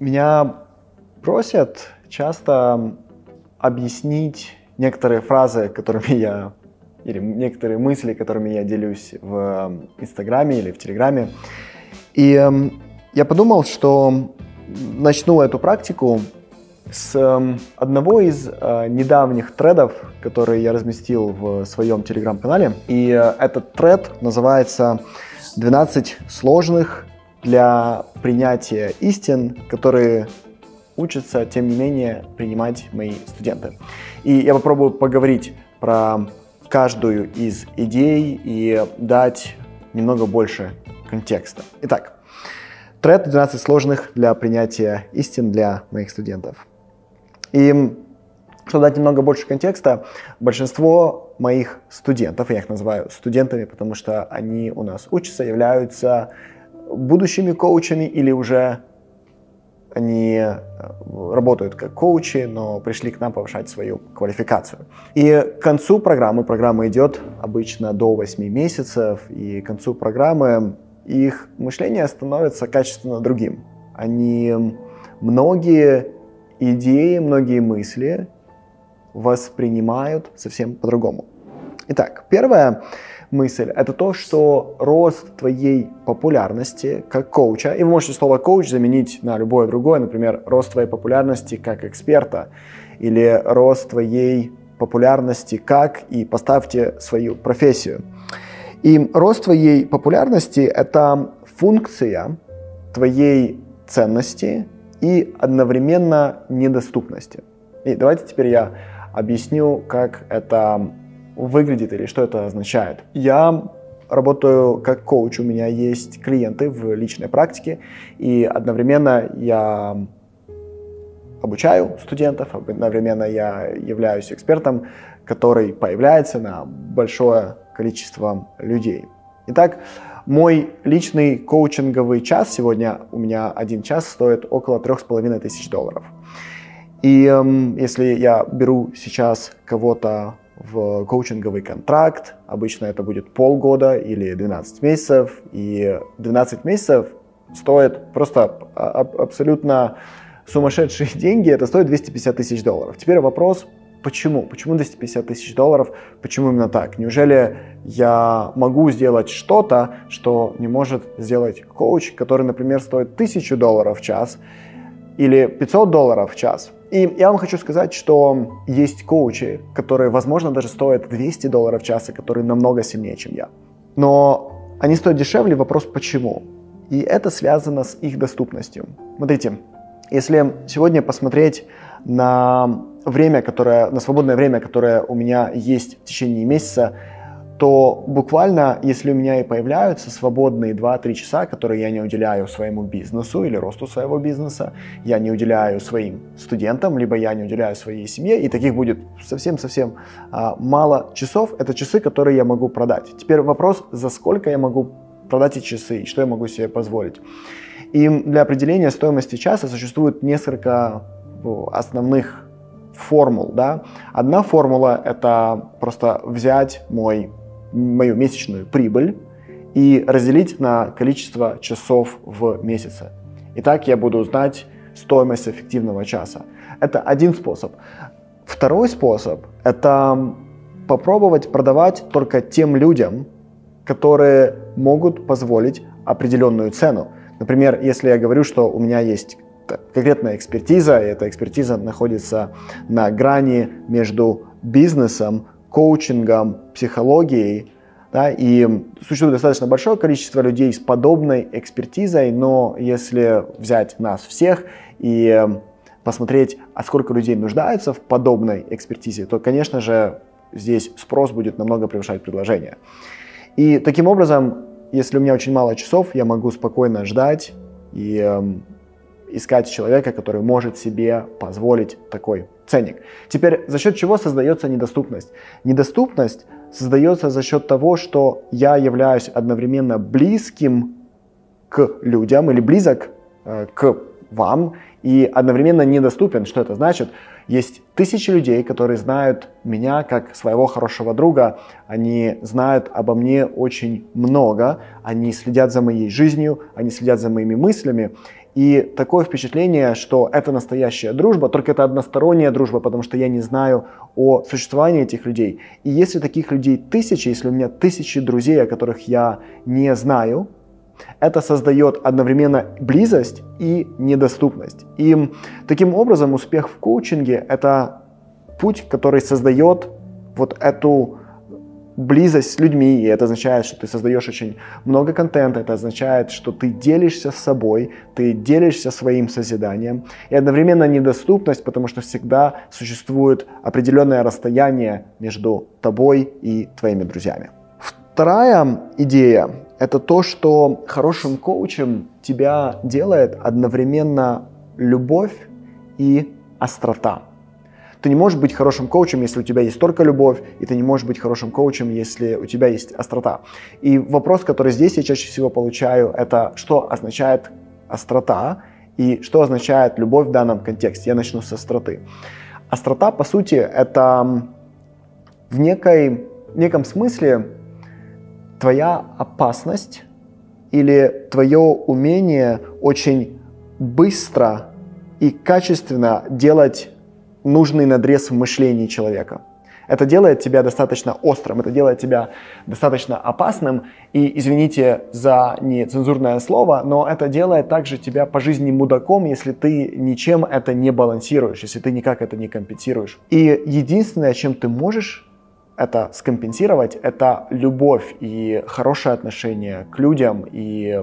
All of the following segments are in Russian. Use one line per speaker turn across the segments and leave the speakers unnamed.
Меня просят часто объяснить некоторые фразы, которыми я или некоторые мысли, которыми я делюсь в Инстаграме или в Телеграме. И э, я подумал, что начну эту практику с э, одного из э, недавних тредов, которые я разместил в своем Телеграм-канале. И э, этот тред называется «12 сложных для принятия истин, которые учатся, тем не менее, принимать мои студенты». И я попробую поговорить про каждую из идей и дать немного больше контекста. Итак, тред 12 сложных для принятия истин для моих студентов. И чтобы дать немного больше контекста, большинство моих студентов, я их называю студентами, потому что они у нас учатся, являются будущими коучами или уже они э, работают как коучи, но пришли к нам повышать свою квалификацию. И к концу программы, программа идет обычно до 8 месяцев, и к концу программы их мышление становится качественно другим. Они многие идеи, многие мысли воспринимают совсем по-другому. Итак, первое мысль, это то, что рост твоей популярности как коуча, и вы можете слово коуч заменить на любое другое, например, рост твоей популярности как эксперта, или рост твоей популярности как, и поставьте свою профессию. И рост твоей популярности – это функция твоей ценности и одновременно недоступности. И давайте теперь я объясню, как это выглядит или что это означает. Я работаю как коуч, у меня есть клиенты в личной практике, и одновременно я обучаю студентов, одновременно я являюсь экспертом, который появляется на большое количество людей. Итак, мой личный коучинговый час сегодня, у меня один час стоит около трех с половиной тысяч долларов. И эм, если я беру сейчас кого-то в коучинговый контракт. Обычно это будет полгода или 12 месяцев. И 12 месяцев стоит просто абсолютно сумасшедшие деньги. Это стоит 250 тысяч долларов. Теперь вопрос, почему? Почему 250 тысяч долларов? Почему именно так? Неужели я могу сделать что-то, что не может сделать коуч, который, например, стоит 1000 долларов в час или 500 долларов в час? И я вам хочу сказать, что есть коучи, которые, возможно, даже стоят 200 долларов в час, и которые намного сильнее, чем я. Но они стоят дешевле, вопрос почему. И это связано с их доступностью. Смотрите, если сегодня посмотреть на время, которое, на свободное время, которое у меня есть в течение месяца, то буквально, если у меня и появляются свободные 2-3 часа, которые я не уделяю своему бизнесу или росту своего бизнеса, я не уделяю своим студентам, либо я не уделяю своей семье, и таких будет совсем-совсем а, мало часов, это часы, которые я могу продать. Теперь вопрос, за сколько я могу продать эти часы, и что я могу себе позволить. И для определения стоимости часа существует несколько основных формул. Да? Одна формула — это просто взять мой мою месячную прибыль и разделить на количество часов в месяце. И так я буду знать стоимость эффективного часа. Это один способ. Второй способ – это попробовать продавать только тем людям, которые могут позволить определенную цену. Например, если я говорю, что у меня есть конкретная экспертиза, и эта экспертиза находится на грани между бизнесом, коучингом, психологией, да, и существует достаточно большое количество людей с подобной экспертизой, но если взять нас всех и посмотреть, а сколько людей нуждаются в подобной экспертизе, то, конечно же, здесь спрос будет намного превышать предложение. И таким образом, если у меня очень мало часов, я могу спокойно ждать и э, искать человека, который может себе позволить такой ценник. Теперь за счет чего создается недоступность? Недоступность создается за счет того, что я являюсь одновременно близким к людям или близок э, к вам и одновременно недоступен. Что это значит? Есть тысячи людей, которые знают меня как своего хорошего друга. Они знают обо мне очень много. Они следят за моей жизнью, они следят за моими мыслями. И такое впечатление, что это настоящая дружба, только это односторонняя дружба, потому что я не знаю о существовании этих людей. И если таких людей тысячи, если у меня тысячи друзей, о которых я не знаю, это создает одновременно близость и недоступность. И таким образом успех в коучинге – это путь, который создает вот эту близость с людьми, и это означает, что ты создаешь очень много контента, это означает, что ты делишься с собой, ты делишься своим созиданием, и одновременно недоступность, потому что всегда существует определенное расстояние между тобой и твоими друзьями. Вторая идея – это то, что хорошим коучем тебя делает одновременно любовь и острота – ты не можешь быть хорошим коучем, если у тебя есть только любовь, и ты не можешь быть хорошим коучем, если у тебя есть острота. И вопрос, который здесь я чаще всего получаю, это что означает острота и что означает любовь в данном контексте. Я начну с остроты. Острота, по сути, это в, некой, в неком смысле твоя опасность или твое умение очень быстро и качественно делать нужный надрез в мышлении человека. Это делает тебя достаточно острым, это делает тебя достаточно опасным. И извините за нецензурное слово, но это делает также тебя по жизни мудаком, если ты ничем это не балансируешь, если ты никак это не компенсируешь. И единственное, чем ты можешь это скомпенсировать, это любовь и хорошее отношение к людям и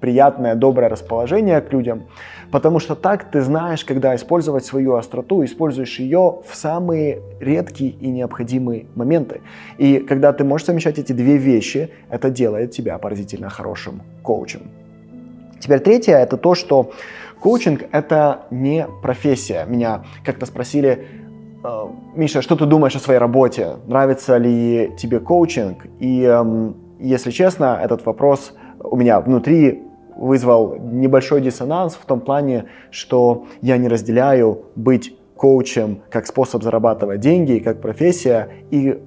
приятное, доброе расположение к людям, потому что так ты знаешь, когда использовать свою остроту, используешь ее в самые редкие и необходимые моменты. И когда ты можешь совмещать эти две вещи, это делает тебя поразительно хорошим коучем. Теперь третье, это то, что коучинг — это не профессия. Меня как-то спросили, Миша, что ты думаешь о своей работе? Нравится ли тебе коучинг? И, эм, если честно, этот вопрос у меня внутри вызвал небольшой диссонанс в том плане, что я не разделяю быть коучем как способ зарабатывать деньги, как профессия и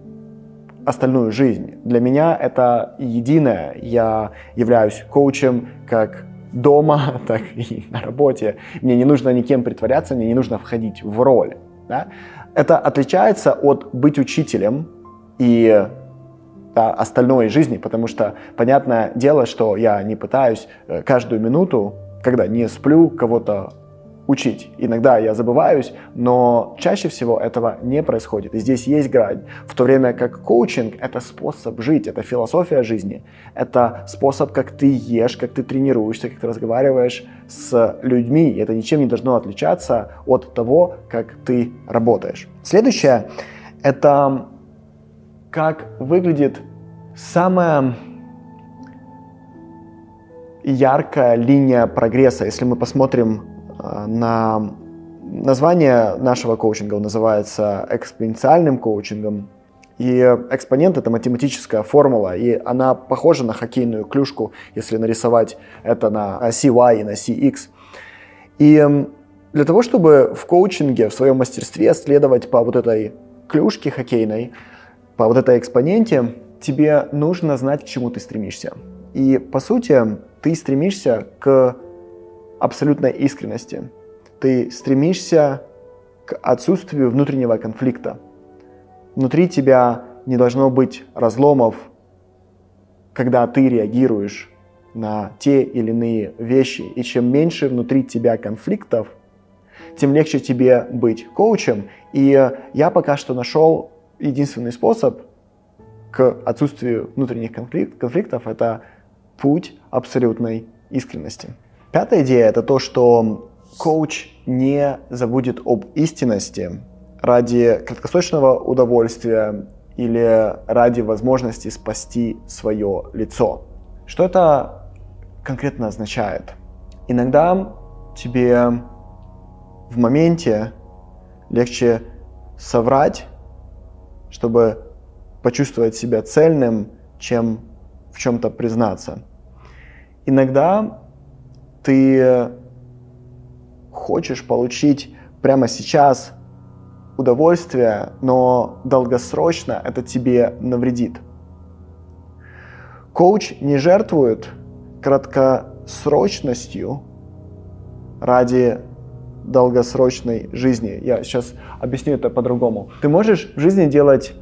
остальную жизнь. Для меня это единое. Я являюсь коучем как дома, так и на работе. Мне не нужно никем притворяться, мне не нужно входить в роль. Да? Это отличается от быть учителем и да, остальной жизни, потому что понятное дело, что я не пытаюсь э, каждую минуту, когда не сплю, кого-то учить. Иногда я забываюсь, но чаще всего этого не происходит. И здесь есть грань. В то время как коучинг — это способ жить, это философия жизни. Это способ, как ты ешь, как ты тренируешься, как ты разговариваешь с людьми. И это ничем не должно отличаться от того, как ты работаешь. Следующее — это как выглядит самая яркая линия прогресса. Если мы посмотрим на название нашего коучинга называется экспоненциальным коучингом. И экспонент — это математическая формула, и она похожа на хоккейную клюшку, если нарисовать это на оси Y и на оси X. И для того, чтобы в коучинге, в своем мастерстве следовать по вот этой клюшке хоккейной, по вот этой экспоненте, тебе нужно знать, к чему ты стремишься. И, по сути, ты стремишься к абсолютной искренности. Ты стремишься к отсутствию внутреннего конфликта. Внутри тебя не должно быть разломов, когда ты реагируешь на те или иные вещи. И чем меньше внутри тебя конфликтов, тем легче тебе быть коучем. И я пока что нашел единственный способ к отсутствию внутренних конфликтов – это путь абсолютной искренности. Пятая идея – это то, что коуч не забудет об истинности ради краткосрочного удовольствия или ради возможности спасти свое лицо. Что это конкретно означает? Иногда тебе в моменте легче соврать, чтобы почувствовать себя цельным, чем в чем-то признаться. Иногда ты хочешь получить прямо сейчас удовольствие, но долгосрочно это тебе навредит. Коуч не жертвует краткосрочностью ради долгосрочной жизни. Я сейчас объясню это по-другому. Ты можешь в жизни делать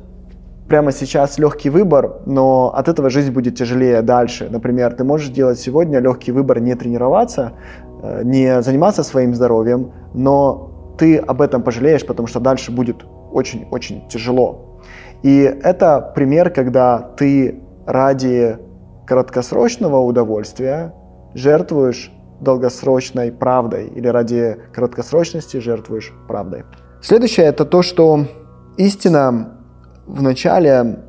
прямо сейчас легкий выбор, но от этого жизнь будет тяжелее дальше. Например, ты можешь делать сегодня легкий выбор не тренироваться, э, не заниматься своим здоровьем, но ты об этом пожалеешь, потому что дальше будет очень-очень тяжело. И это пример, когда ты ради краткосрочного удовольствия жертвуешь долгосрочной правдой или ради краткосрочности жертвуешь правдой. Следующее это то, что истина вначале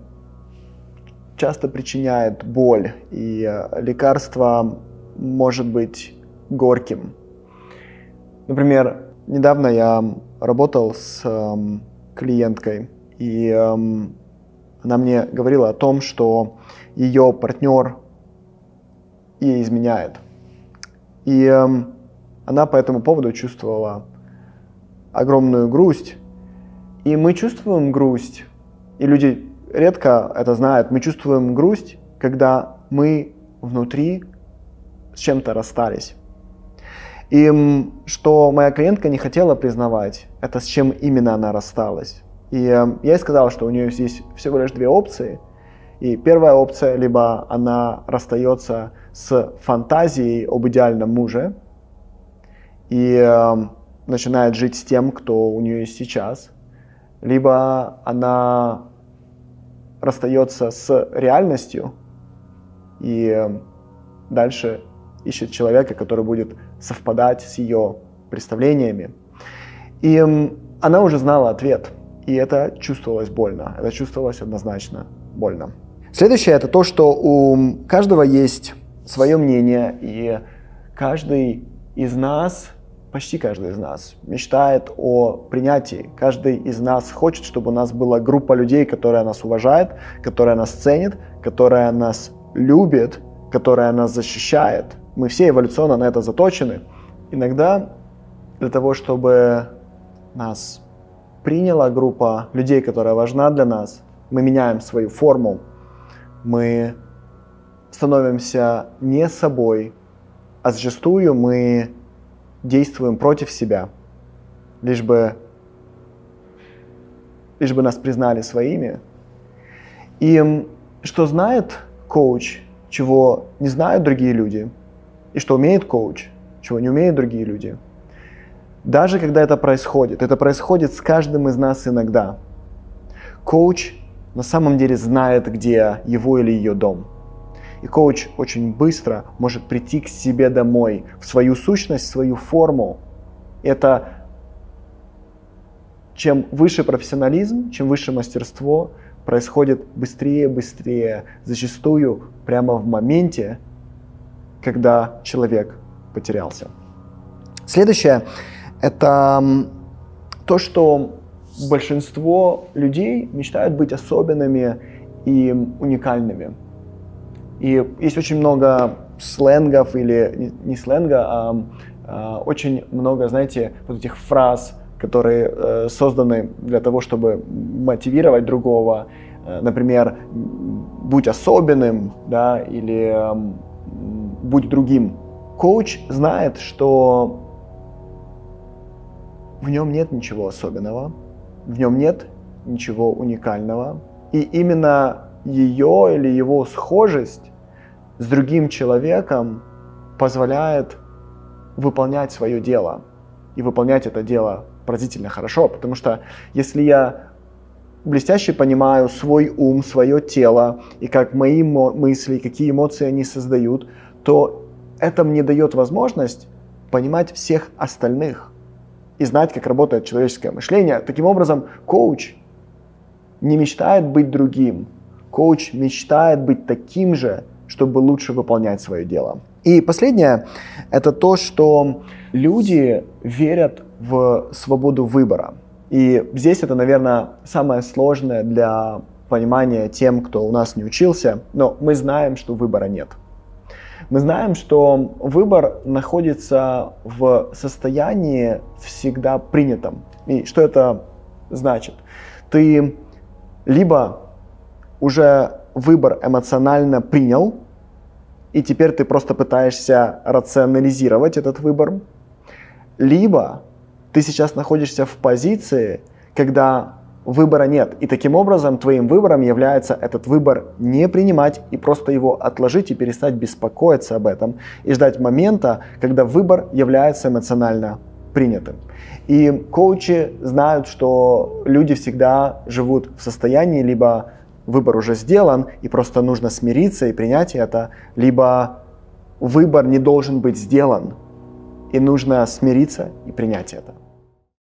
часто причиняет боль, и э, лекарство может быть горьким. Например, недавно я работал с эм, клиенткой, и эм, она мне говорила о том, что ее партнер ей изменяет. И эм, она по этому поводу чувствовала огромную грусть. И мы чувствуем грусть и люди редко это знают. Мы чувствуем грусть, когда мы внутри с чем-то расстались. И что моя клиентка не хотела признавать, это с чем именно она рассталась. И я ей сказал, что у нее здесь всего лишь две опции. И первая опция, либо она расстается с фантазией об идеальном муже и начинает жить с тем, кто у нее есть сейчас, либо она расстается с реальностью и дальше ищет человека, который будет совпадать с ее представлениями. И она уже знала ответ, и это чувствовалось больно, это чувствовалось однозначно больно. Следующее это то, что у каждого есть свое мнение, и каждый из нас почти каждый из нас мечтает о принятии. Каждый из нас хочет, чтобы у нас была группа людей, которая нас уважает, которая нас ценит, которая нас любит, которая нас защищает. Мы все эволюционно на это заточены. Иногда для того, чтобы нас приняла группа людей, которая важна для нас, мы меняем свою форму, мы становимся не собой, а зачастую мы действуем против себя, лишь бы, лишь бы нас признали своими. И что знает коуч, чего не знают другие люди, и что умеет коуч, чего не умеют другие люди. Даже когда это происходит, это происходит с каждым из нас иногда. Коуч на самом деле знает, где его или ее дом – и коуч очень быстро может прийти к себе домой, в свою сущность, в свою форму. Это чем выше профессионализм, чем выше мастерство, происходит быстрее, быстрее, зачастую прямо в моменте, когда человек потерялся. Следующее – это то, что большинство людей мечтают быть особенными и уникальными. И есть очень много сленгов или не сленга, а, а очень много, знаете, вот этих фраз, которые э, созданы для того, чтобы мотивировать другого. Э, например, будь особенным, да, или э, будь другим. Коуч знает, что в нем нет ничего особенного, в нем нет ничего уникального. И именно ее или его схожесть с другим человеком позволяет выполнять свое дело. И выполнять это дело поразительно хорошо, потому что если я блестяще понимаю свой ум, свое тело и как мои мысли, какие эмоции они создают, то это мне дает возможность понимать всех остальных и знать, как работает человеческое мышление. Таким образом, коуч не мечтает быть другим, Коуч мечтает быть таким же, чтобы лучше выполнять свое дело. И последнее – это то, что люди верят в свободу выбора. И здесь это, наверное, самое сложное для понимания тем, кто у нас не учился, но мы знаем, что выбора нет. Мы знаем, что выбор находится в состоянии всегда принятом. И что это значит? Ты либо уже выбор эмоционально принял, и теперь ты просто пытаешься рационализировать этот выбор, либо ты сейчас находишься в позиции, когда выбора нет. И таким образом твоим выбором является этот выбор не принимать и просто его отложить и перестать беспокоиться об этом и ждать момента, когда выбор является эмоционально принятым. И коучи знают, что люди всегда живут в состоянии, либо выбор уже сделан, и просто нужно смириться и принять это, либо выбор не должен быть сделан, и нужно смириться и принять это.